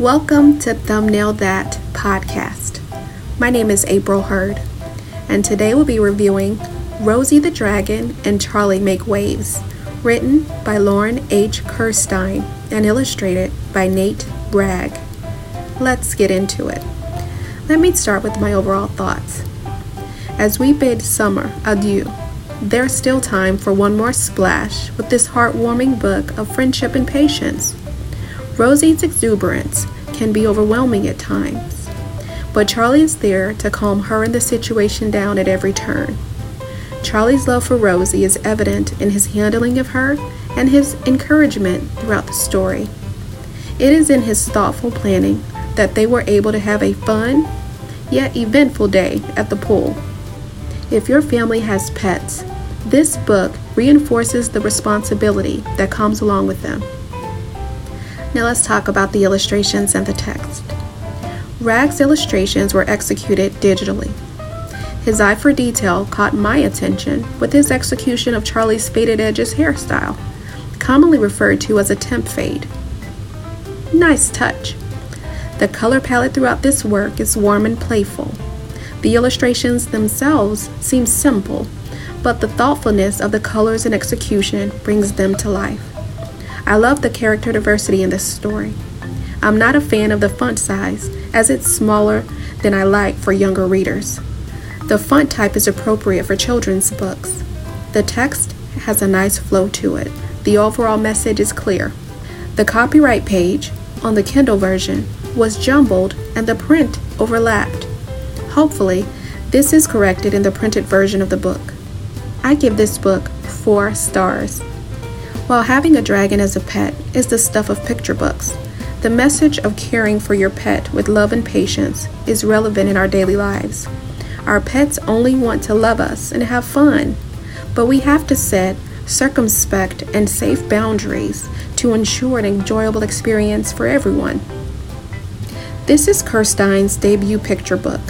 Welcome to Thumbnail That podcast. My name is April Hurd, and today we'll be reviewing Rosie the Dragon and Charlie Make Waves, written by Lauren H. Kerstein and illustrated by Nate Wragg. Let's get into it. Let me start with my overall thoughts. As we bid summer adieu, there's still time for one more splash with this heartwarming book of friendship and patience. Rosie's exuberance can be overwhelming at times, but Charlie is there to calm her and the situation down at every turn. Charlie's love for Rosie is evident in his handling of her and his encouragement throughout the story. It is in his thoughtful planning that they were able to have a fun, yet eventful day at the pool. If your family has pets, this book reinforces the responsibility that comes along with them. Now let's talk about the illustrations and the text. Wragg's illustrations were executed digitally. His eye for detail caught my attention with his execution of Charlie's faded edges hairstyle, commonly referred to as a temp fade. Nice touch. The color palette throughout this work is warm and playful. The illustrations themselves seem simple, but the thoughtfulness of the colors and execution brings them to life. I love the character diversity in this story. I'm not a fan of the font size, as it's smaller than I like for younger readers. The font type is appropriate for children's books. The text has a nice flow to it. The overall message is clear. The copyright page on the Kindle version was jumbled and the print overlapped. Hopefully, this is corrected in the printed version of the book. I give this book four stars. While having a dragon as a pet is the stuff of picture books, the message of caring for your pet with love and patience is relevant in our daily lives. Our pets only want to love us and have fun, but we have to set circumspect and safe boundaries to ensure an enjoyable experience for everyone. This is Kerstein's debut picture book.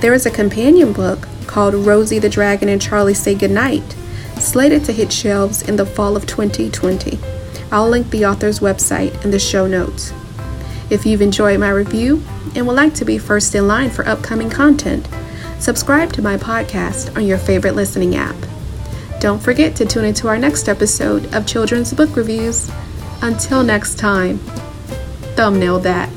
There is a companion book called Rosie the Dragon and Charlie Say Goodnight slated to hit shelves in the fall of 2020. I'll link the author's website in the show notes. If you've enjoyed my review and would like to be first in line for upcoming content, subscribe to my podcast on your favorite listening app. Don't forget to tune into our next episode of Children's Book Reviews. Until next time, thumbnail that.